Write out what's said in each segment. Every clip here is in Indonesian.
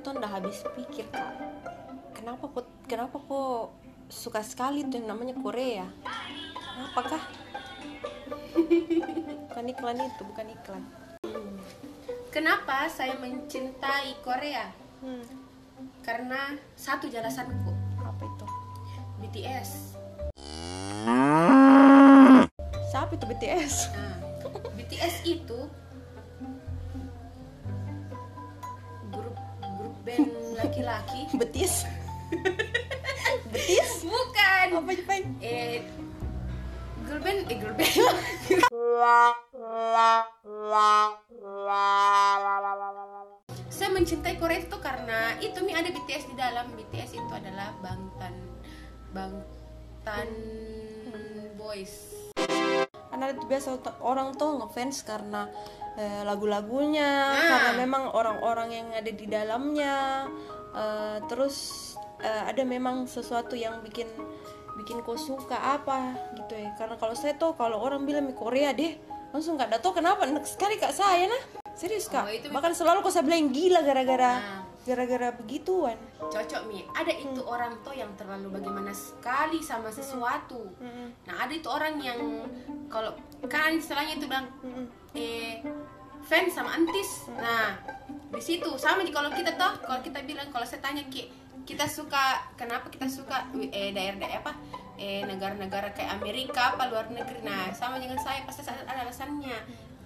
tuh ndak habis pikir kak. Kenapa kok kenapa kok suka sekali tuh yang namanya Korea? Apakah? Bukan iklan itu bukan iklan. Kenapa saya mencintai Korea? hmm. Karena satu jelasanku, apa itu? BTS. siapa itu BTS Nah, BTS itu betis betis Bukan. apa Jepang Eh, girl band, eh girl band. Saya mencintai Korea itu karena itu mi ada BTS di dalam. BTS itu adalah Bangtan Bangtan Boys. Karena itu biasa orang tuh ngefans karena eh, lagu-lagunya Ah. karena memang orang-orang yang ada di dalamnya eh, terus eh, ada memang sesuatu yang bikin bikin kau suka apa gitu ya karena kalau saya tuh kalau orang bilang di Korea deh langsung nggak ada tau kenapa enak sekali kak saya nah serius kak Oh, bahkan selalu kau saya bilang gila gara-gara Ah. Gara-gara begituan. Cocok mi. Ada itu orang tuh yang terlalu bagaimana sekali sama sesuatu. Nah ada itu orang yang kalau kan istilahnya itu bilang eh fans sama antis nah di situ sama nih kalau kita toh kalau kita bilang kalau saya tanya ki kita suka kenapa kita suka eh daerah-daerah apa? Eh negara-negara kayak Amerika apa luar negeri. Nah sama dengan saya pasti ada alasannya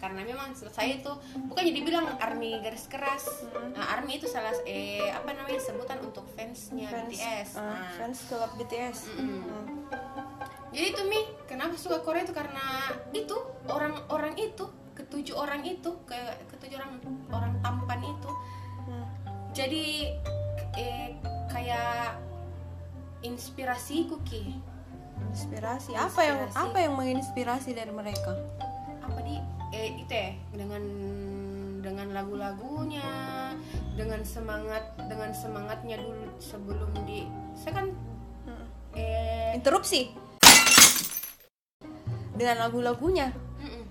karena memang saya itu bukannya dibilang army garis keras. Nah, army itu salah eh apa namanya sebutan untuk fansnya fans BTS ah, Nah, fans klub BTS Mm-mm. Hmm. jadi itu mi kenapa suka Korea itu? Karena itu orang-orang itu ketujuh orang itu ke ketujuh orang orang tampan itu. Hmm. jadi eh, kayak inspirasiku ki. Inspirasi. Apa yang Inspirasi. apa yang menginspirasi dari mereka eh itu ya dengan dengan lagu-lagunya dengan semangat dengan semangatnya dulu sebelum di saya kan Hmm. eh interupsi dengan lagu-lagunya.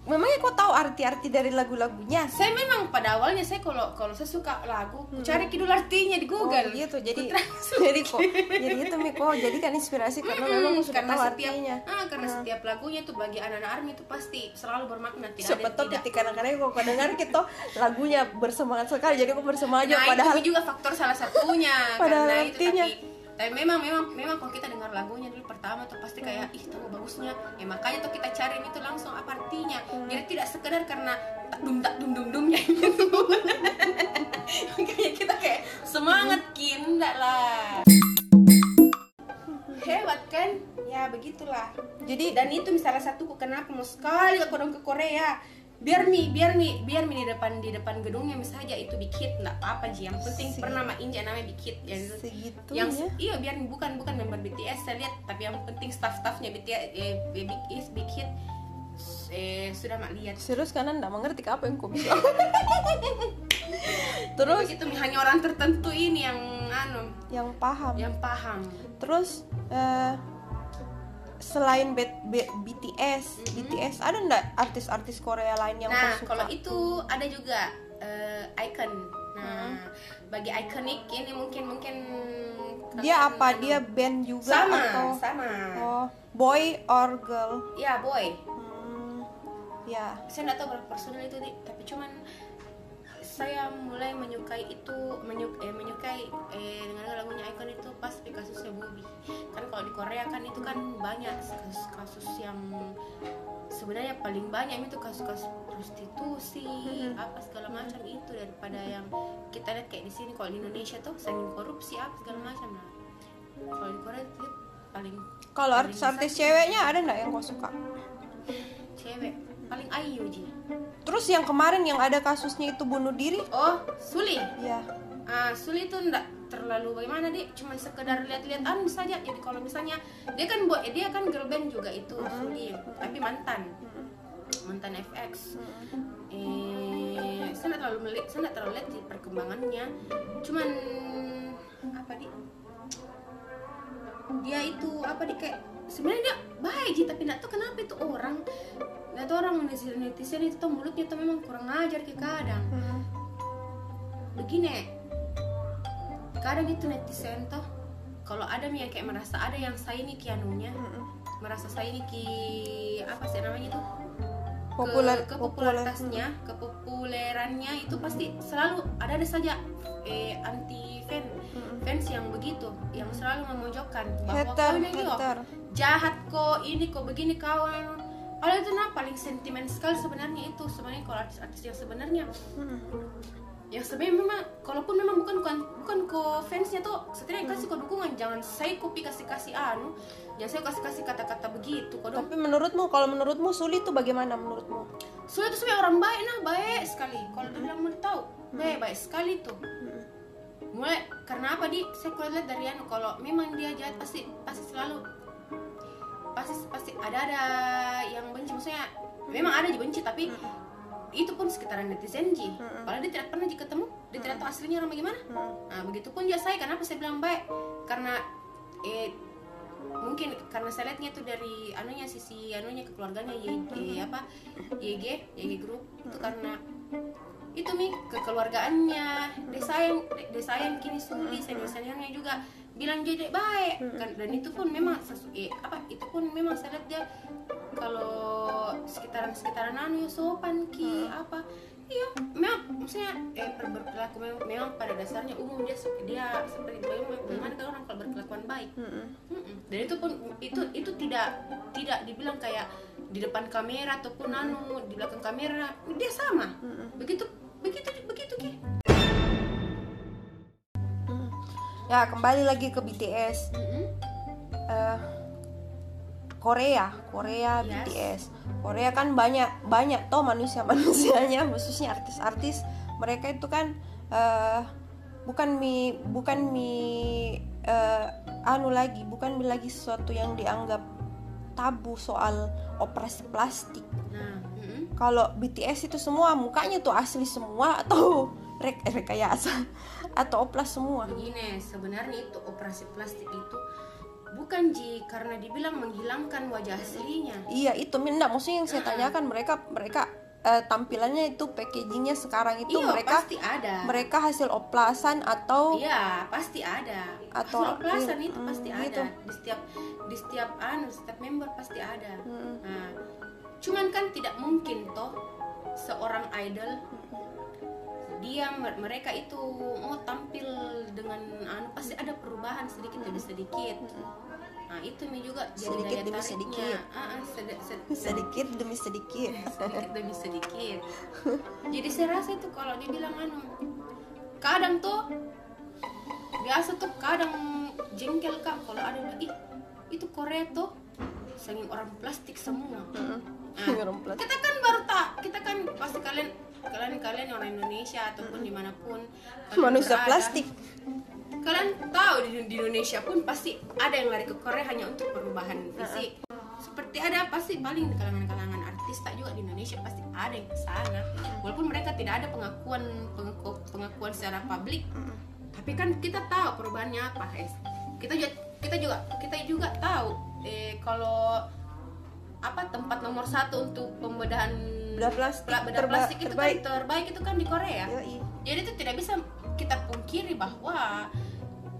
Memangnya kau tahu arti-arti dari lagu-lagunya? Saya memang pada awalnya saya kalau kalau saya suka lagu ku cari dulu artinya di Google. Oh, gitu. Jadi jadi kok jadi itu mi kok jadi kan inspirasi karena memang sudah karena tahu setiap artinya. ah, karena setiap lagunya itu bagi anak-anak army itu pasti selalu bermakna tidak siapa tahu ketika kadang-kadang kau dengar kita lagunya bersemangat sekali jadi kau bersemangat nah padahal itu juga faktor salah satunya Padahal karena itu artinya. tapi tapi memang memang memang kalau kita dengar lagunya dulu pertama tuh pasti kayak ih tuh bagusnya. Ya makanya tuh kita cari itu langsung apa artinya. Hmm. jadi tidak sekedar karena tak dum tak dum dum dumnya gitu makanya kita kayak semangat kinda lah. Hebat kan? Ya begitulah. Jadi dan itu misalnya satu kenapa mau sekali aku dong ke Korea biar mi biar mi biar mi di depan di depan gedungnya misalnya itu bikit nggak apa-apa sih yang penting pernah mak inja namanya bikit ya. segitu yang ya? iya biar bukan bukan member BTS saya lihat. Tapi yang penting staff-staffnya BTS eh, BTS bikit eh sudah mak lihat. Serius karena nggak mengerti apa yang kau bilang. Terus? Mi, hanya orang tertentu ini yang anu yang paham. yang paham. Terus eh, selain B- B- BTS, BTS ada ndak artis-artis Korea lain yang nah kalau itu ada juga eh, icon. Nah bagi ikonik ini mungkin mungkin dia apa? Dia band juga sama atau sama. Oh, boy or girl? ya boy. Hmm, ya. saya nggak tahu berapa personal itu tapi cuman saya mulai menyukai itu menyuk eh, menyukai eh, dengan lagunya Icon itu pas di kasusnya Bobby. Kan kalau di Korea kan itu kan banyak kasus-kasus yang sebenarnya paling banyak itu kasus-kasus prostitusi apa segala macam itu daripada yang kita lihat kayak di sini kalau di Indonesia tuh saking korupsi apa segala macam. Lah kalau di Korea itu paling Kalau artis-artis ceweknya ada ndak yang kau suka? cewek paling ayu ji Terus yang kemarin yang ada kasusnya itu bunuh diri? oh Suli Ya. Ah, Suli itu enggak terlalu bagaimana deh, cuman sekedar lihat-lihatan saja. Jadi kalau misalnya dia kan buat dia kan girl band juga itu Suli, tapi mantan. Mantan FX. Eh, saya nggak terlalu melihat, saya nggak terlalu lihat di perkembangannya. Cuman apa di dia itu apa di kayak sebenarnya dia baik sih tapi nggak tahu kenapa itu orang nggak tahu orang netizen netizen itu tuh mulutnya tuh memang kurang ajar ke kadang. Hmm. begini kadang itu netizen tuh kalau ada yang kayak merasa ada yang saya ini kianunya merasa saya ini ki apa sih namanya itu? Populer, ke, kepopularitasnya kepopulerannya itu pasti selalu ada ada saja eh, anti fan fans yang begitu yang selalu memojokkan bahwa Hater, kau ini kok hater. jahat kok ini kok begini kawan Padahal itu nah paling sentimen sekali sebenarnya itu sebenarnya kalau artis-artis yang sebenarnya. Yang sebenarnya memang kalaupun memang bukan bukan bukan ko fansnya tuh setidaknya kasih ko dukungan jangan saya kopi kasih kasih anu jangan saya kasih kasih kata-kata begitu. Kok dong Tapi menurutmu kalau menurutmu sulit tuh bagaimana menurutmu? soalnya itu sebenarnya orang baik nah baik sekali. Kalau dibilang mau tahu baik baik sekali tuh. Mulai karena apa di? Saya kalau lihat dari anu kalau memang dia jahat pasti pasti selalu pasti pasti ada ada yang benci. Maksudnya memang ada yang benci tapi itu pun sekitaran netizen ji. Padahal dia tidak pernah ji ketemu dia tidak tahu aslinya orang bagaimana. Nah begitu pun ya saya kenapa saya bilang baik? Karena eh mungkin karena saya lihatnya itu dari anunya sisi anunya kekeluarganya y, y- apa YG YG group. Itu karena itu mi kekeluargaannya. Desayang desayang kini suli senior seniornya juga bilang jadi baik. Kan dan itu pun memang sesu, eh, apa itu pun memang saya lihat dia kalau sekitaran sekitaran anu ya sopan ki apa. Iya memang maksudnya eh per- berperilaku memang, memang pada dasarnya umum dia dia seperti itu. Bagaimana bagaimana kalau orang kalau berkelakuan baik? Mm-mm. dan itu pun itu itu tidak tidak dibilang kayak di depan kamera ataupun anu di belakang kamera dia sama. Begitu begitu begitu ki Ya kembali lagi ke BTS. Mm-mm. Eh, Korea, Korea Yes. BTS. Korea kan banyak banyak toh manusia manusianya, khususnya artis-artis. Mereka itu kan eh, bukan mi bukan mi eh, anu lagi, bukan mi lagi sesuatu yang dianggap tabu soal operasi plastik. nah mm-mm. Kalau BTS itu semua mukanya tuh asli semua atau rek rekayasa atau oplas semua. begini sebenarnya itu operasi plastik itu bukan ji karena dibilang menghilangkan wajah aslinya Iya itu minta maksudnya yang saya tanyakan mereka mereka eh, tampilannya itu packagingnya sekarang itu iya mereka pasti ada mereka hasil oplasan atau Iya, pasti ada. Atau Hasil operasan akhir- itu hmm, pasti gitu. ada. Di setiap di setiap anu, setiap member pasti ada. Hmm. Nah, cuman kan tidak mungkin toh seorang idol dia mer- mereka itu mau tampil dengan anu pasti ada perubahan sedikit demi sedikit. Nah, itu juga jadi Sedikit daya demi tariknya. sedikit. Ah, ah, sedi- sed- sedikit demi sedikit. sedikit demi sedikit jadi saya rasa itu kalau dibilang anu kadang tuh biasa tuh kadang jengkel kak kalau ada ih itu Korea tuh sanging orang plastik semua Nah, Orang plastik. kita kan baru tak kita kan pasti kalian kalian kalian orang Indonesia ataupun di mana pun Manusia berada, plastik. kalian tahu di, di Indonesia pun pasti ada yang lari ke Korea hanya untuk perubahan fisik. Seperti ada pasti paling di kalangan-kalangan artis tak juga di Indonesia pasti ada yang ke sana. Walaupun mereka tidak ada pengakuan pengaku- pengakuan secara publik. Tapi kan kita tahu perubahannya apa guys kita juga kita juga kita juga tahu eh kalau apa tempat nomor satu untuk pembedahan Bedah plastik pla- bedah terba- plastik itu terbaik. kan terbaik itu kan di Korea Yoi. jadi itu tidak bisa kita pungkiri bahwa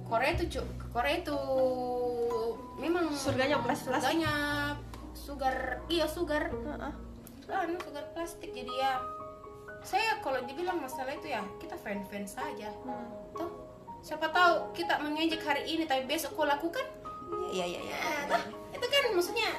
Korea itu Korea itu memang Surganya plas- plastik. surganya sugar iya sugar Heeh. anu sugar plastik jadi ya saya kalau dibilang masalah itu ya kita fan fan saja Hmm. toh siapa tahu kita mengejek hari ini tapi besok kau lakukan Iya iya iya. ya, toh, itu kan maksudnya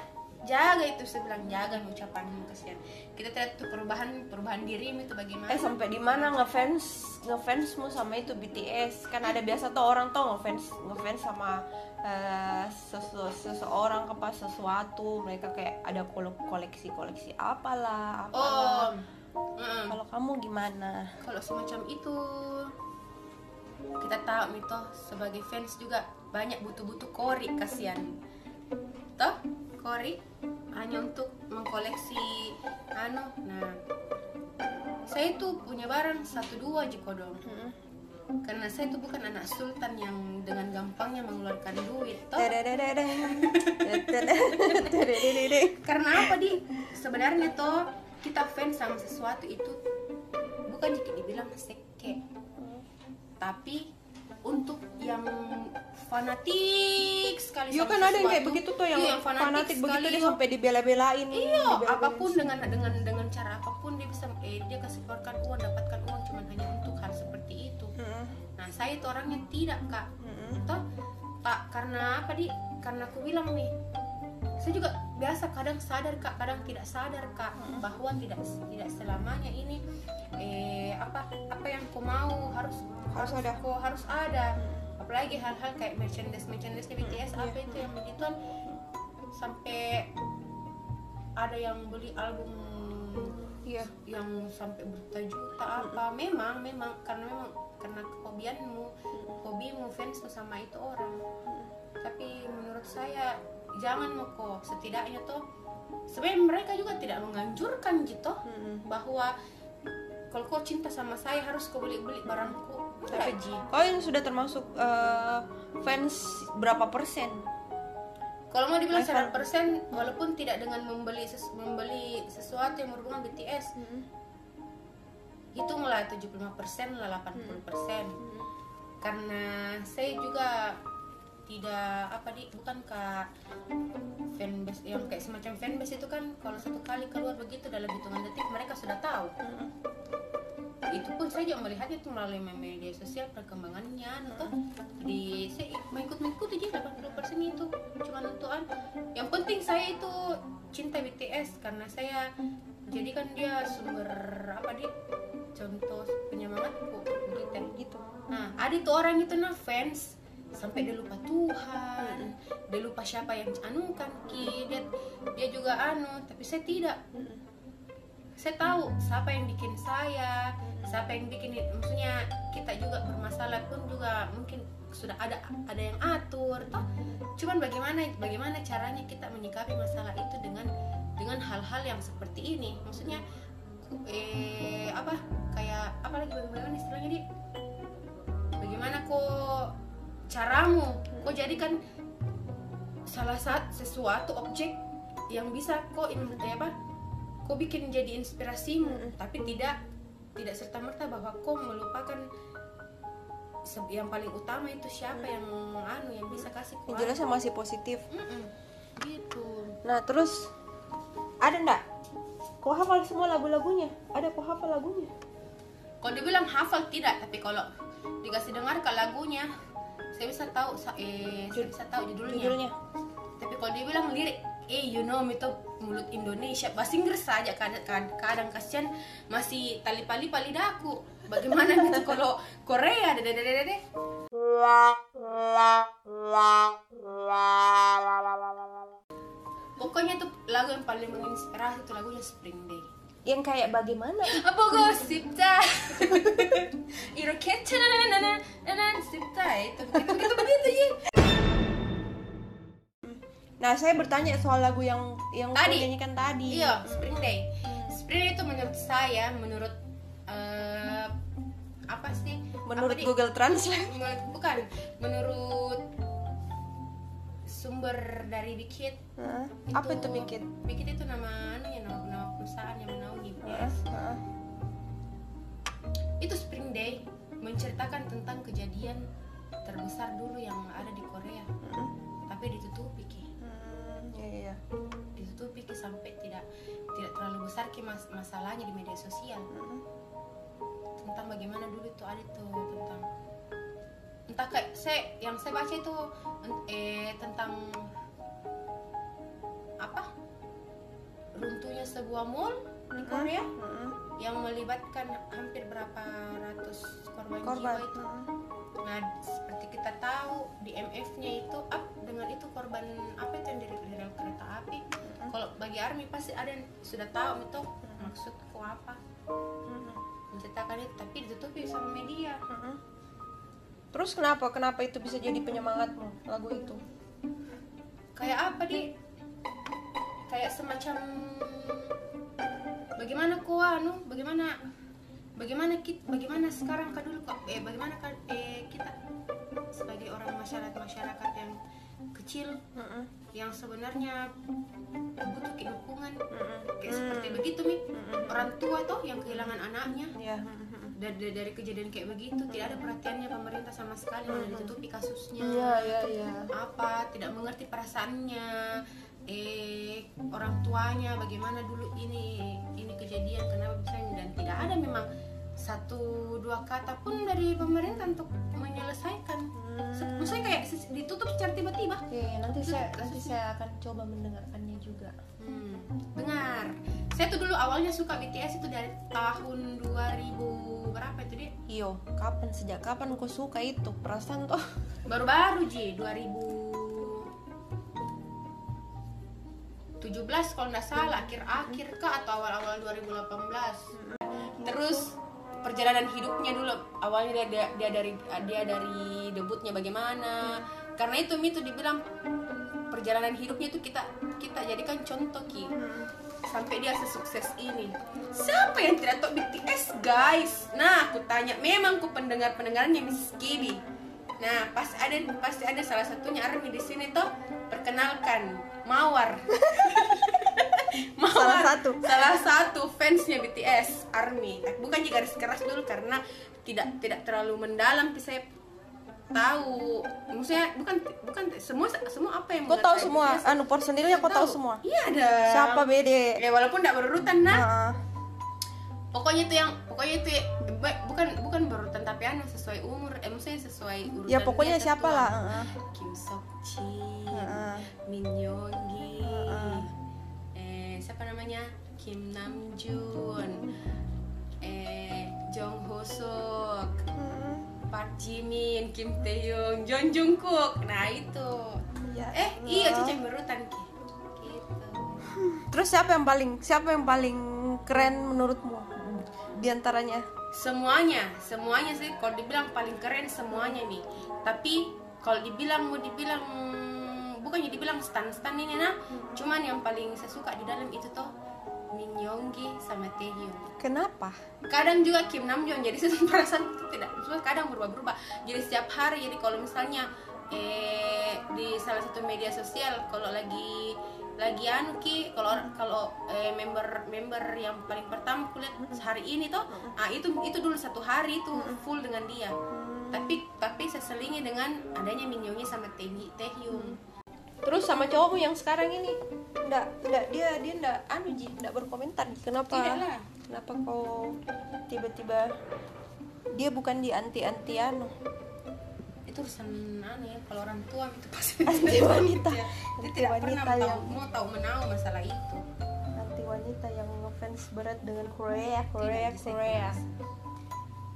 jaga itu saya bilang jaga ucapanmu kasihan kita tidak tuh perubahan perubahan dirimu itu bagaimana. Eh sampai di mana ngefans ngefansmu sama itu BTS kan ada biasa tuh orang tuh ngefans ngefans sama eh, sesu- seseorang apa sesuatu. Mereka kayak ada koleksi koleksi apalah oh apalah. mm. Kalau kamu gimana? kalau semacam itu kita tahu nih toh sebagai fans juga banyak butuh-butuh kori kasihan. Toh kori hanya untuk mengkoleksi anu nah saya itu punya barang satu dua jikodong karena saya itu bukan anak sultan yang dengan gampangnya mengeluarkan duit toh. Karena apa di sebenarnya toh kita fans sama sesuatu itu bukan jika dibilang seke tapi untuk yang fanatik sekali Iya kan ada yang kayak begitu tuh yang, Iya, fanatik, begitu sekali, dia sampai dibela-belain. Iya, dibela-belain. apa pun dengan dengan dengan cara apa pun dia bisa eh, dia kasih keluarkan uang, dapatkan uang cuma hanya untuk hal seperti itu. Mm-mm. Nah, saya itu orangnya tidak, Kak. Mm-mm. Toh, Pak, karena apa, Di? Karena aku bilang nih, saya juga biasa kadang sadar, Kak, kadang tidak sadar, Kak, bahwa tidak tidak selamanya ini eh apa apa yang kau mau harus Harus ada. kau harus ada. Apalagi hal-hal kayak merchandise merchandise BTS apa itu yang begituan sampai ada yang beli album Iya. yang sampai berjuta apa. Memang memang karena memang karena kehobianmu hobimu fansmu sama itu orang. Tapi menurut saya jangan kok setidaknya tuh sebenarnya mereka juga tidak menganjurkan gitu bahwa kalau kau cinta sama saya harus kau beli beli barangku Tapi kau yang sudah termasuk eh, fans berapa persen? Kalau mau dibilang Level. 100% walaupun tidak dengan membeli ses- membeli sesuatu yang berhubungan BTS, hitunglah 75% lah 80%. Karena saya juga tidak apa di bukan kak fanbase yang kayak semacam fanbase itu kan kalau satu kali keluar begitu dalam hitungan detik mereka sudah tahu itu pun saya juga melihatnya itu melalui media sosial perkembangannya atau di saya mengikut mengikuti aja 80% itu. Cuma nonton yang penting saya itu cinta BTS karena saya jadikan dia sumber apa di contoh penyemangatku gitu Gitu. nah ada itu orang itu nah fans sampai dia lupa Tuhan dia lupa siapa yang anukan ki dia dia juga anu tapi saya tidak. Saya tahu siapa yang bikin saya siapa yang bikin maksudnya kita juga bermasalah pun juga mungkin sudah ada ada yang atur toh. Cuman bagaimana bagaimana caranya kita menyikapi masalah itu dengan dengan hal-hal yang seperti ini? Maksudnya eh apa? Kayak apa lagi bagaimana istilahnya di bagaimana kok caramu? Kok jadikan salah satu sesuatu objek yang bisa kok ini apa? Kok bikin jadi inspirasimu tapi tidak tidak serta merta bahwa kau melupakan yang paling utama itu siapa yang anu yang bisa kasih kau Yang jelas masih positif. Mm-mm. gitu Nah terus ada ndak? Kau hafal semua lagu-lagunya? Ada kau hafal lagunya? kalau dibilang hafal tidak tapi kalau dikasih dengar ke lagunya saya bisa tahu eh saya bisa tahu judulnya, Judulnya? tapi kalau dibilang lirik eh you know itu mulut Indonesia bahasa Inggris saja kadang, kadang, kasihan masih tali pali pali daku bagaimana gitu kalau Korea dede dede dede pokoknya itu lagu yang paling menginspirasi itu lagunya Spring Day Yang kayak bagaimana? apa gosip dah iroket nanana sip dah itu begitu begitu begitu ya Nah saya bertanya soal lagu yang yang Tadi. nyanyikan tadi. Iya, Spring Day. Spring Day itu menurut saya, menurut eh, apa sih? Menurut Apa, Di? Google Translate. Menurut- bukan, menurut sumber dari Bikit. Apa itu bikin? Bikit itu nama anu ya, nama, nama perusahaan yang menaungi BTS. Heeh. Itu Spring Day menceritakan tentang kejadian terbesar dulu yang ada di Korea. Heeh. Tapi ditutupi. Hmm, iya ditutupi sampai tidak tidak terlalu besar Ki, mas- masalahnya di media sosial. Heeh. tentang bagaimana dulu itu ada tuh tentang entah kayak saya yang saya baca itu eh tentang apa runtuhnya sebuah mall di Korea Heeh. yang melibatkan hampir berapa ratus korban, Korban. jiwa itu Heeh. Nah seperti kita tahu di MF-nya itu up dengan itu korban apa itu yang dari dari kereta api kalau bagi army pasti ada yang sudah tahu itu maksudku apa Heeh. menceritakan itu tapi ditutupi sama media Heeh. Terus kenapa? Kenapa itu bisa jadi penyemangatmu lagu itu? kayak apa di kayak semacam bagaimana kok anu bagaimana bagaimana kita bagaimana sekarang kan dulu kok eh bagaimana kan eh sebagai orang masyarakat masyarakat yang kecil Heeh. yang sebenarnya butuh dukungan Heeh. kayak seperti begitu mi orang tua toh yang kehilangan anaknya Iya. heeh. dari, dari kejadian kayak begitu tidak ada perhatiannya pemerintah sama sekali malah ditutupi kasusnya Iya, iya, iya. apa tidak mengerti perasaannya eh orang tuanya bagaimana dulu ini ini kejadian kenapa bisa dan tidak ada memang satu dua kata pun dari pemerintah untuk menyelesaikan Se- maksudnya kayak ditutup secara tiba-tiba Oke, nanti saya nanti saya akan coba mendengarkannya juga. Hmm, dengar. Saya tuh dulu awalnya suka BTS itu dari tahun 2000 berapa itu dia? Iyo, kapan sejak kapan kau suka itu? Perasaan toh Baru-baru Ji, 2017 kalau nggak salah akhir-akhir kah atau awal-awal 2018. Terus perjalanan hidupnya dulu. Awalnya dia, dia, dia dari dia dari debutnya bagaimana. Karena itu itu dibilang perjalanan hidupnya itu kita kita jadikan contoh ki. Sampai dia sesukses ini. Siapa yang tidak tahu BTS guys? Nah aku tanya memang ku pendengar pendengarnya Miss Kibi. Nah pas ada pasti ada salah satunya Army di sini toh perkenalkan Mawar satu. salah satu fansnya BTS Army bukan juga garis keras dulu karena tidak tidak terlalu mendalam saya tahu maksudnya bukan bukan semua semua apa yang Kau tahu semua, BTS, anu personilnya kau tahu semua. iya ada Siapa Bede? ya walaupun tidak berurutan nah Heeh. pokoknya itu yang pokoknya itu ya- bukan bukan berurutan tapi anu sesuai umur eh maksudnya sesuai urutan Ya pokoknya siapa lah. heeh. Kim Sok Jin Heeh. Min Yoongi eh siapa namanya? Kim Namjoon. Eh Jong Ho Suk. Heeh. Park Ji Min Kim Taehyung Jong Jungkook. Nah itu. Ya eh iya Allah. cocok berurutan Ki. gitu. Terus siapa yang paling siapa yang paling keren menurutmu? Di antaranya? semuanya semuanya sih. Kalau dibilang paling keren semuanya nih. Tapi kalau dibilang mau dibilang bukannya dibilang stan stan ini nah cuman yang paling saya suka di dalam itu tuh Min Yoongi sama Taehyung Kenapa? kadang juga Kim Namjoon jadi saya perasaan tidak maksudnya kadang berubah-berubah. Jadi setiap hari jadi kalau misalnya eh di salah satu media sosial kalau lagi lagi anu ki kalau kalau eh, member member yang paling pertama kulihat hari ini tuh ah itu itu dulu satu hari itu full dengan dia. Tapi tapi seselingi dengan adanya Min Yoongi sama Taehy- Taehyung Terus sama cowokmu yang sekarang ini? Enggak, enggak dia dia enggak anu Ji, enggak berkomentar. Kenapa? Tidak lah. Kenapa kau tiba-tiba dia bukan di anti-anti anu? itu urusan aneh kalau orang tua itu pasti Anti wanita. Dia- dia Anti tidak wanita pernah tahu yang- mau tahu menau masalah itu Anti wanita yang ngefans berat dengan Korea, Korea, Tidak Korea. dibahas.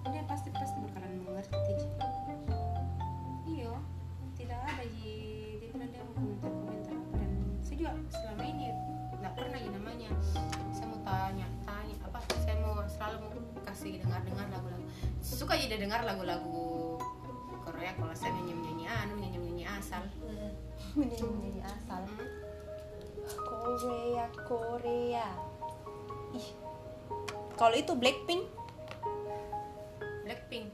dia pasti pasti bakalan mengerti dia bilang dia mau komentar komentar apa dan saya juga selama ini nggak pernah ya namanya saya mau tanya tanya apa saya mau selalu mau kasih dengar dengar lagu-lagu suka aja dengar lagu-lagu Korea kalau saya nyanyi nyanyi anu nyanyi nyanyi asal Menyanyi asal. Hmm. Korea, Korea. Ih. Kalau itu Blackpink? Blackpink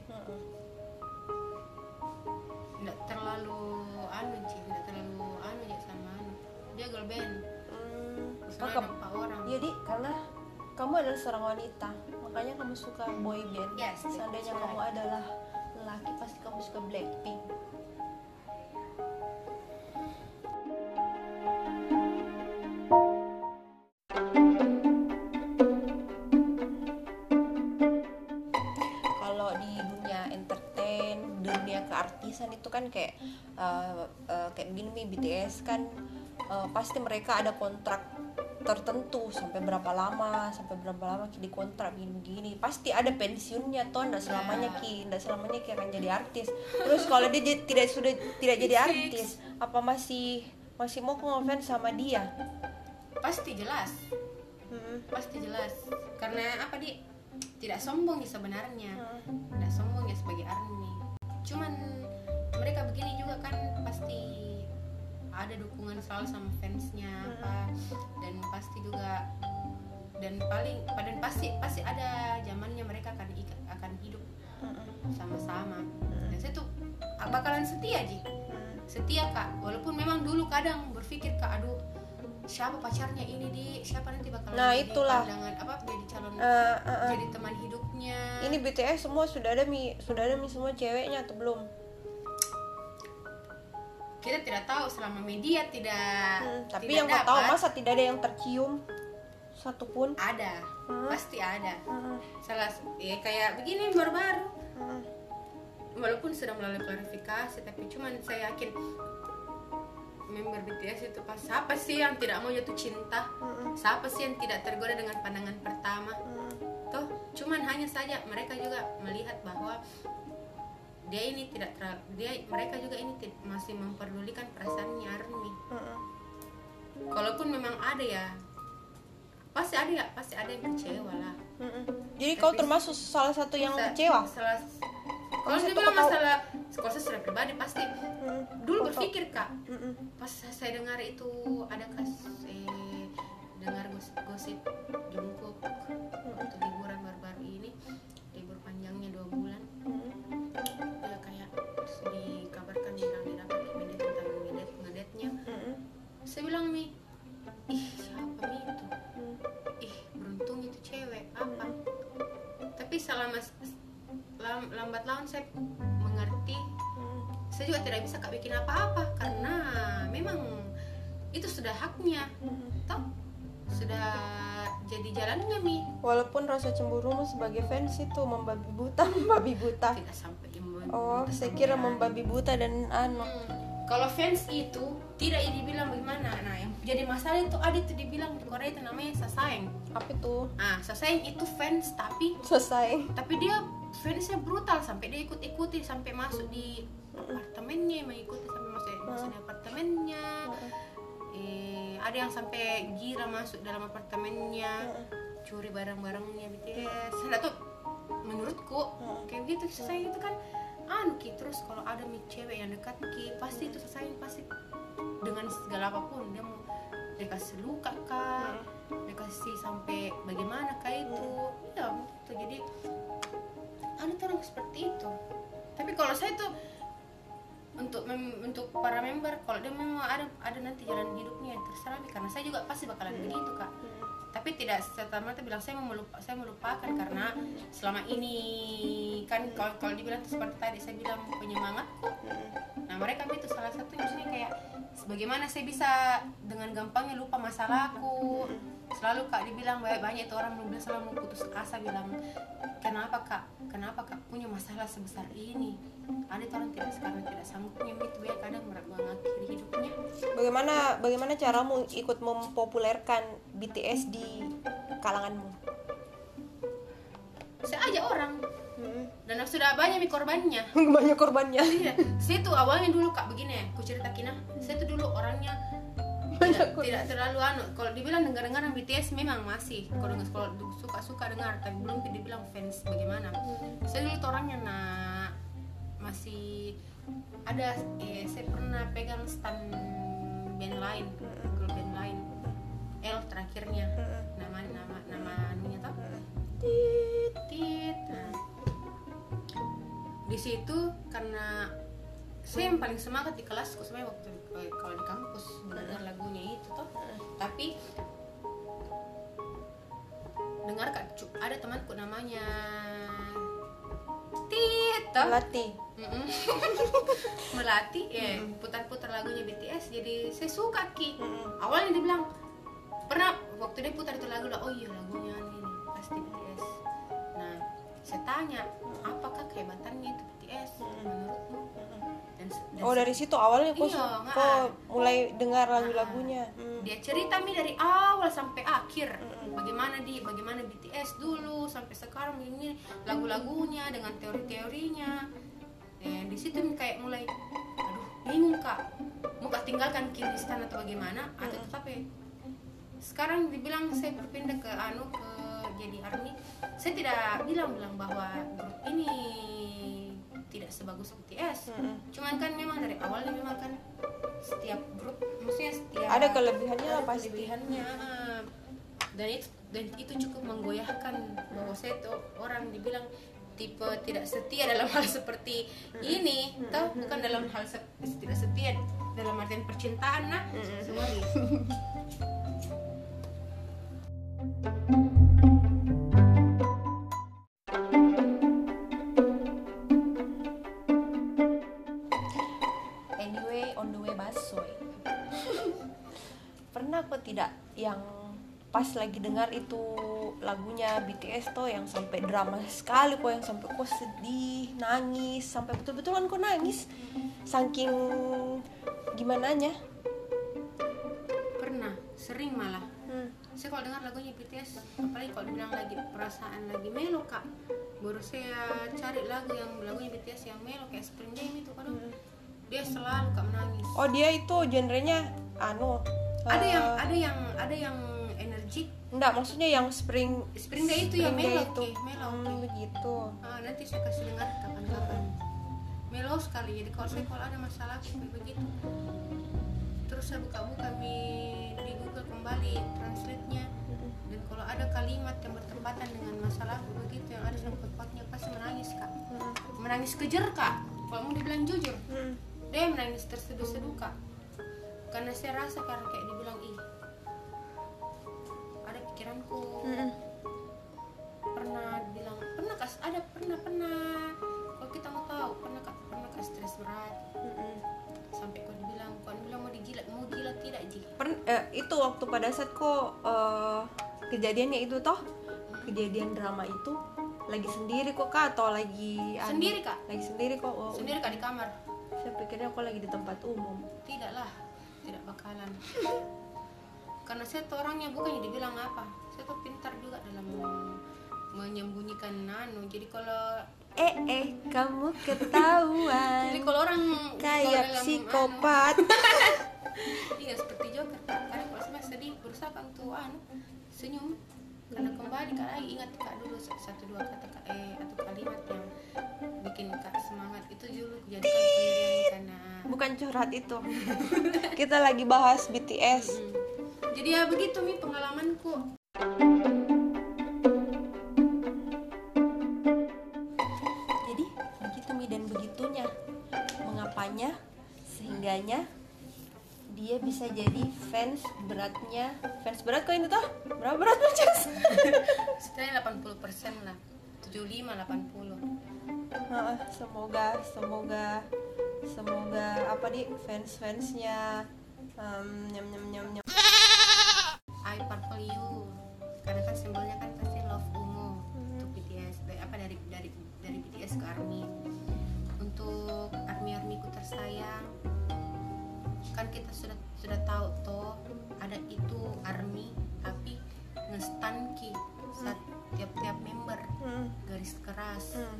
girl band Hmm, kakak- empat orang Jadi karena kamu adalah seorang wanita, makanya kamu suka boy band. Yes, Seandainya right. kamu adalah lelaki, pasti kamu suka Blackpink. Kalau di dunia entertain, dunia keartisan itu kan kayak uh, uh, kayak begini BTS kan uh, pasti mereka ada kontrak tertentu sampai berapa lama sampai berapa lama di kontrak begini-begini pasti ada pensiunnya toh. Nggak selamanya ki nggak selamanya ki akan jadi artis. Terus kalau dia tidak sudah tidak jadi artis apa masih masih mau ngefans sama dia? Pasti jelas. Hmm. pasti jelas. Karena apa di tidak sombong ya sebenarnya. Hmm. tidak sombong ya sebagai army. Cuman mereka begini juga kan pasti ada dukungan selalu sama fansnya apa dan pasti juga dan paling dan pasti pasti ada zamannya mereka akan akan hidup sama-sama. Dan saya tuh bakalan setia ji. Setia kak. Walaupun memang dulu kadang berpikir kak aduh siapa pacarnya ini di? Siapa nanti bakalan Nah, jadi itulah. pandangan apa jadi calon Eh, eh, eh. jadi teman hidupnya? Hidupnya ini BTS semua sudah ada mi sudah ada mi semua ceweknya atau belum kita tidak tahu selama media tidak Hmm, tapi tidak yang kau tahu dapat, masa tidak ada yang tercium? Satupun ada Hmm. pasti ada. Hmm, salah ya kayak begini baru-baru. Hmm, walaupun sudah melalui klarifikasi tapi cuman saya yakin member BTS itu pas siapa sih yang tidak mau jatuh cinta? Hmm, siapa sih yang tidak tergoda dengan pandangan pertama? Hmm, toh cuman hanya saja mereka juga melihat bahwa dia ini tidak ter- dia mereka juga ini masih memperdulikan perasaannya Army hmm. kalaupun memang ada ya pasti ada ya pasti ada yang kecewa lah Mm-mm. Jadi kau Tapi- termasuk salah satu yang Sa- kecewa. salah kalau dia bilang kau masalah saya secara pribadi pasti Mm. dulu Kau berpikir kak Mm-mm. pas saya dengar itu ada kas eh, dengar gosip-gosip Jungkook saya bilang mi. Ih siapa mi itu? Ih beruntung itu cewek. Apa? Tapi selama lam- lambat laun saya mengerti. Saya juga tidak bisa kak bikin apa-apa karena memang itu sudah haknya. Toh sudah jadi jalannya mi. Walaupun rasa cemburumu sebagai fans itu membabi buta, membabi buta. tidak sampai imun Oh, saya kira membabi buta dan anu. Hmm, kalau fans itu tidak dibilang bagaimana nah yang jadi masalah itu ada itu dibilang di Korea itu namanya sasaeng. Apa itu? ah sasaeng itu fans tapi Selesai. tapi dia fansnya brutal sampai dia ikut ikuti sampai masuk di apartemennya mengikuti sampai masuk, masuk di apartemennya. Eh, ada yang sampai gila masuk dalam apartemennya curi barang-barangnya BTS nah tuh menurutku kayak gitu. Saya itu kan anu ki. Terus kalau ada cewek yang dekat ki pasti itu saya pasti dengan segala apa pun. Dia mau dia kasih luka kah dia kasih sampai bagaimana kah itu. Ya itu jadi ada tuh orang seperti itu. Tapi kalau saya tuh untuk mem- untuk para member kalau dia memang ada ada nanti jalan hidupnya terserah karena saya juga pasti bakalan begitu kak tapi tidak serta merta bilang saya mau melupa, saya melupakan karena selama ini kan kalau kalau dibilang seperti tadi saya bilang penyemangatku nah mereka itu salah satu maksudnya kayak bagaimana saya bisa dengan gampangnya lupa masalahku selalu kak dibilang banyak banyak itu orang belum selalu mau putus asa bilang kenapa kak? Kenapa kak punya masalah sebesar ini? Ada orang tidak sekarang tidak sanggupnya itu ya kadang mengakhiri hidupnya. Bagaimana bagaimana caramu ikut mempopulerkan BTS di kalanganmu? saya ajak orang dan sudah banyak nih korbannya. Banyak korbannya. Iya, saya tuh awalnya dulu kak begini ya, ku cerita Kina, saya tuh dulu orangnya tidak, tidak terlalu anu. Kalau dibilang dengar-dengar BTS memang masih, kalau dengar kalau suka-suka dengar, tapi belum dibilang fans bagaimana. Saya dulu orangnya nah masih ada, eh, saya pernah pegang stand band lain, grup band lain, L terakhirnya, nama nama nama anunya tau? Tit, tit. Nah, di situ karena saya yang paling semangat di kelasku sebenarnya waktu kalau di kampus mendengar lagunya itu toh tapi dengar kak ada temanku namanya Tito. Latih. Mm-mm. melatih ya putar-putar lagunya BTS jadi saya suka ki. Awalnya dia bilang pernah waktu dia putar itu lagu lah oh iya lagunya ini pasti BTS nah saya tanya apakah kehebatannya itu BTS menurutmu dan, dan Oh dari situ awalnya kok, Iya, kok mulai dengar lagu-lagunya. Hmm. dia cerita mi dari awal sampai akhir. Bagaimana di bagaimana BTS dulu sampai sekarang ini lagu-lagunya dengan teori-teorinya. Dan di situ kayak mulai aduh bingung kak. Mau kak tinggalkan Kyrgyzstan atau bagaimana? Atau tetap ya sekarang dibilang saya berpindah ke anu ke jadi army. Saya tidak bilang bilang bahwa grup ini tidak sebagus BTS. Cuman kan memang dari awalnya memang kan setiap grup maksudnya setiap Ada kelebihannya ada pasti. kelebihannya. Dan itu dan itu cukup menggoyahkan bahwa saya tuh orang dibilang tipe tidak setia dalam hal seperti ini toh bukan dalam hal se- tidak setia dalam artian percintaan nah semua gitu. pas lagi dengar itu lagunya BTS tuh yang sampai drama sekali kok yang sampai kok sedih nangis sampai betul-betulan kok nangis. Saking gimana nya pernah sering malah. Hmm. saya kalau dengar lagunya BTS apalagi kalau bilang lagi perasaan lagi melo kak. Baru saya cari lagu yang lagunya BTS yang melo kayak Spring Day itu kan dia selalu kak menangis. Oh dia itu genrenya anu ada eh, yang ada yang ada yang energik enggak maksudnya yang spring Spring Day itu yang Spring Day melo. itu. melo Hmm, oke. begitu Ah, nanti saya kasih dengar kapan-kapan. Melo sekali jadi kalau saya kalau ada masalah kayak begitu. Terus saya buka-buka mi di Google kembali translate-nya. Dan kalau ada kalimat yang bertepatan dengan masalah begitu yang ada dalam potnya pasti menangis kak. Hmm. menangis kejer kak. Kalau mau dibilang jujur. Hmm. dia menangis terseduh-seduh kak. Karena saya rasa karena kayak dibilang itu waktu pada saat kok eh, kejadiannya itu toh kejadian drama itu lagi sendiri kok kak atau lagi? Sendiri, Kak. lagi sendiri kok oh, sendiri kak di kamar. Saya pikirnya kok lagi di tempat umum. Tidaklah tidak bakalan. Karena saya tuh orangnya bukan yang dibilang apa. Saya tuh pintar juga dalam menyembunyikan nano jadi kalau eh eh kamu ketahuan. Jadi kalau orang kayak psikopat. anu, iya seperti Joker. Karena kalau saya sedih berusaha tuh anu senyum. Karena kembali kak lagi ingat kak dulu satu dua kata kak eh atau kalimat yang bikin kak semangat. Itu dulu pendirian karena bukan curhat itu. Kita lagi bahas BTS Hmm. jadi ya begitu mi pengalamanku jadi fans beratnya fans berat kok ini tuh berapa berat Cus? setidaknya 80% lah. 75 80 Heeh, semoga semoga semoga apa di fans fansnya um, nyam nyam nyam nyam. I purple you. Karena kan simbolnya kan pasti love ungu untuk BTS dari apa dari dari dari BTS ke ARMY. Untuk ARMY ARMYku tersayang kan kita sudah sudah tahu toh ada itu ARMY tapi ngestan ki saat tiap-tiap member. Hmm, garis keras. Hmm,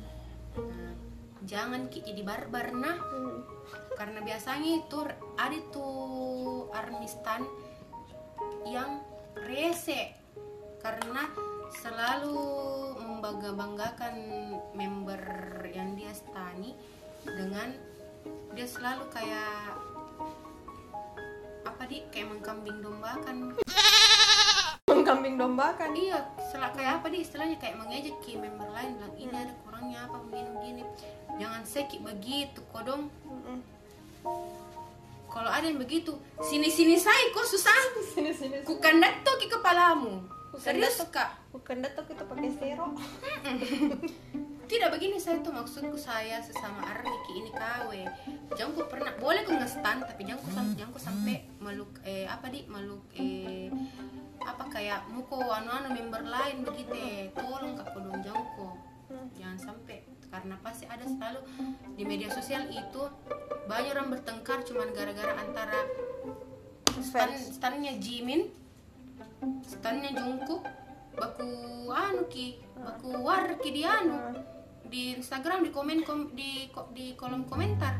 Nah, jangan ki jadi barbar nah. Hmm. karena biasanya itu ada tuh armistan yang rese. Karena selalu membangga-banggakan member yang dia stani dengan dia selalu kayak apa di kayak mengkambing dombakan mengkambing dombakan iya setelah kayak apa di istilahnya kayak mengejek ki member lain. Bilang ini ada kurangnya apa begini begini. Jangan seki begitu kodong Mm-mm. kalau ada yang begitu sini sini saya kok susah. Sini sini ku kandak tuh ke kepalamu. Serius kak? Bukan datuk kita pakai stero tidak begini saya tuh maksudku saya sesama Arniki ini kawe jangan ku pernah boleh ku ngestan tapi jangan ku sam- jangan ku sampai meluk eh apa di meluk eh apa kayak muko anu anu member lain begitu. Eh. tolong kak kodong jangan ku jangan sampai karena pasti ada selalu di media sosial itu banyak orang bertengkar cuman gara-gara antara stan stannya Jimin stannya Jungkook baku anu ki baku war ki di anu di Instagram di komen kom, di di kolom komentar.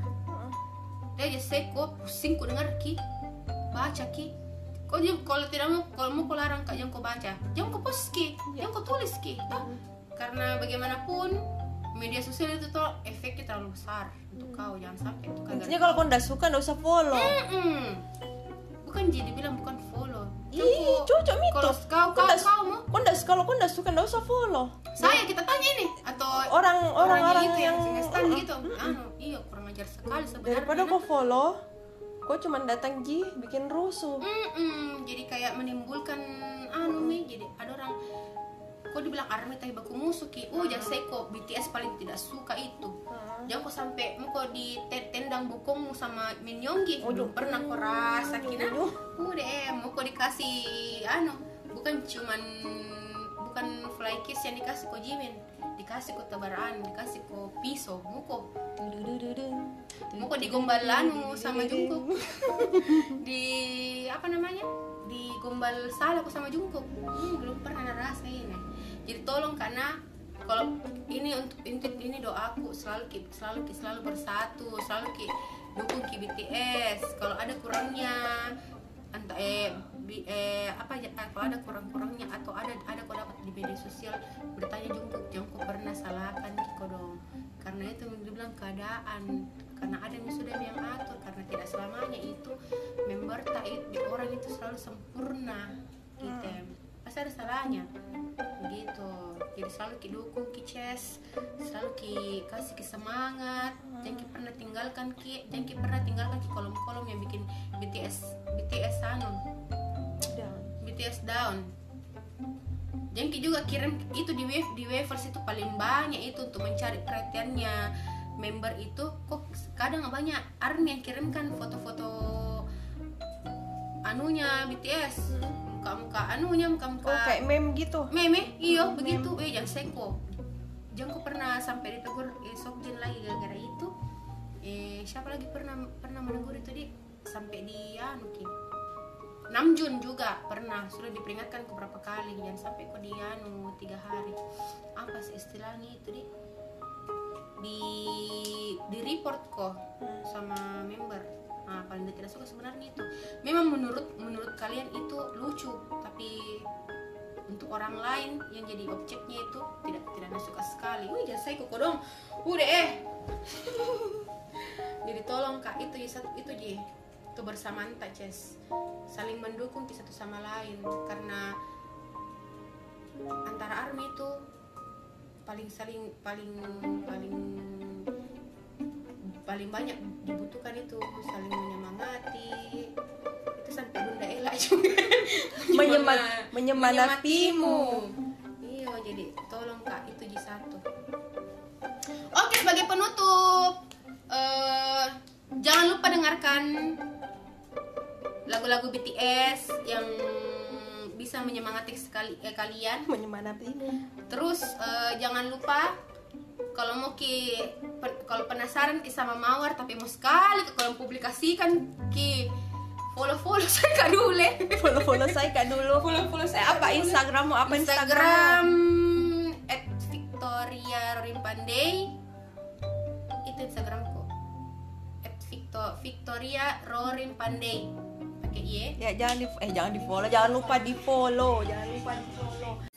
Dia aja seko pusing ku dengar ki. Baca ki. Kok dia kalau tidak mau kalau mau kau larang kak jangan kau baca. Jangan kau post ki. Jangan kau tulis ki. Toh karena bagaimanapun media sosial itu tuh efeknya terlalu besar untuk kau. Jangan sampai itu kan intinya kalau kau nggak suka nggak usah follow. Mm-mm. bukan jadi bilang bukan follow Ih, Jangan kau- cocok itu. kalau kau kau nggak- kau mau? kau nggak kalau kau nggak suka nggak usah follow. Saya kita tanya ini atau orang orang orang itu yang yang stand gitu. Anu iya kurang ajar sekali sebenarnya. Daripada kau follow kau cuma datang ji bikin rusuh. Jadi kayak menimbulkan anu nih jadi ada orang kok dibilang army tapi baku musuh ki. Oh jangan saya kok BTS paling tidak suka itu. Jangan kok sampai mau kok ditendang bokongmu sama Min Yonggi belum pernah kok rasa kina udah mau kok dikasih anu bukan cuman bukan fly kiss yang dikasih ko jimin. Dikasih ko tabaran dikasih ko pisau muko muko digombal anu sama Jungkook. Di apa namanya? Di gombal salah aku sama Jungkook. Hmm, belum pernah ngerasain ya jadi tolong karena kalau ini untuk ini, ini doaku selalu ki selalu ki selalu bersatu selalu ki dukung ki BTS kalau ada kurangnya entah eh, bi, eh apa ya kalau ada kurang-kurangnya atau ada ada kau dapat di media sosial bertanya Jungkook Jungkook pernah salahkan kiko dong. Karena itu dibilang keadaan karena ada yang sudah yang atur karena tidak selamanya itu member tak orang itu selalu sempurna gitu pasti ada salahnya. Gitu. Jadi selalu ki dukung ki chess selalu ki kasih ki semangat. Jangan ki pernah tinggalkan ki. Jangan ki pernah tinggalkan ki kolom-kolom yang bikin BTS BTS anu. Down. BTS down. Jangan ki juga kirim itu di wave di waivers itu paling banyak itu untuk mencari perhatiannya. Member itu kok kadang banyak. Army yang kirimkan foto-foto anunya BTS muka-muka anunya muka-muka. Oh kayak meme gitu? Meme iyo begitu. eh jangan seko jangan pernah sampai ditegur eh Sokjin lagi gara-gara itu. Eh siapa lagi pernah pernah menegur itu di sampai di anu ki. Namjoon juga pernah sudah diperingatkan beberapa kali. Jangan sampai kok di anu tiga hari. Apa sih istilahnya itu di di di report kok sama member nah dia tidak suka sebenarnya itu. Memang menurut menurut kalian itu lucu tapi untuk orang lain yang jadi objeknya itu tidak tidak suka sekali. Wih saya kok dong. Udah eh. Jadi tolong kak itu ya satu itu ji kebersamaan tak Ces saling mendukung di satu sama lain. Karena antara army itu paling saling paling paling paling banyak dibutuhkan itu saling menyemangati. Itu sampai bunda Ella juga. Menyemat, Menyema- menyemangatimu. iya jadi tolong kak itu di satu. Oke sebagai penutup eh, jangan lupa dengarkan lagu-lagu BTS yang bisa menyemangati sekali eh, kalian. Menyemangatimu Terus eh, jangan lupa kalau mau ki pe- kalau penasaran ki sama Mawar tapi mau sekali kalau publikasikan ki. Follow follow saya kak dulu follow follow saya kak dulu. Follow follow eh, apa Instagrammu apa? Instagram at Victoria Rorin Pandey itu Instagramku at Victor Victoria Rorin Pandey pakai y ya jangan di eh jangan di follow. Jangan lupa di follow. Jangan lupa di follow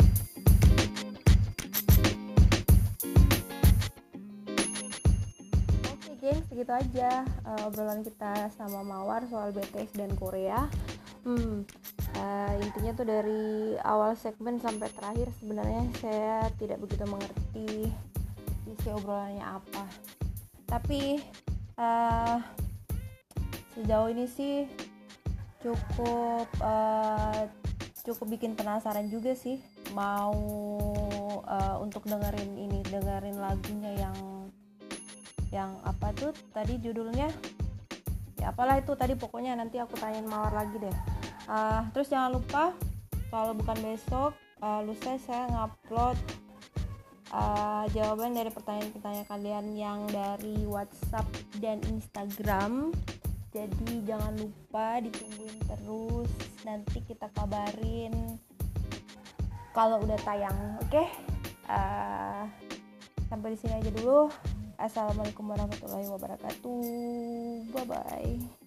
segitu aja eh, obrolan kita sama Mawar soal BTS dan Korea. Hmm, eh, intinya tuh dari awal segmen sampai terakhir sebenarnya saya tidak begitu mengerti isi obrolannya apa. Tapi eh, sejauh ini sih cukup eh, cukup bikin penasaran juga sih mau eh, untuk dengerin ini dengerin lagunya yang yang apa tuh? Tadi judulnya ya apalah itu tadi pokoknya nanti aku tanyain mawar lagi deh. Ah, terus jangan lupa kalau bukan besok ah, lusa saya ngupload ah, jawaban dari pertanyaan-pertanyaan kalian yang dari WhatsApp dan Instagram. Jadi jangan lupa ditungguin terus nanti kita kabarin kalau udah tayang oke? Ah, sampai di sini aja dulu assalamualaikum warahmatullahi wabarakatuh. Bye bye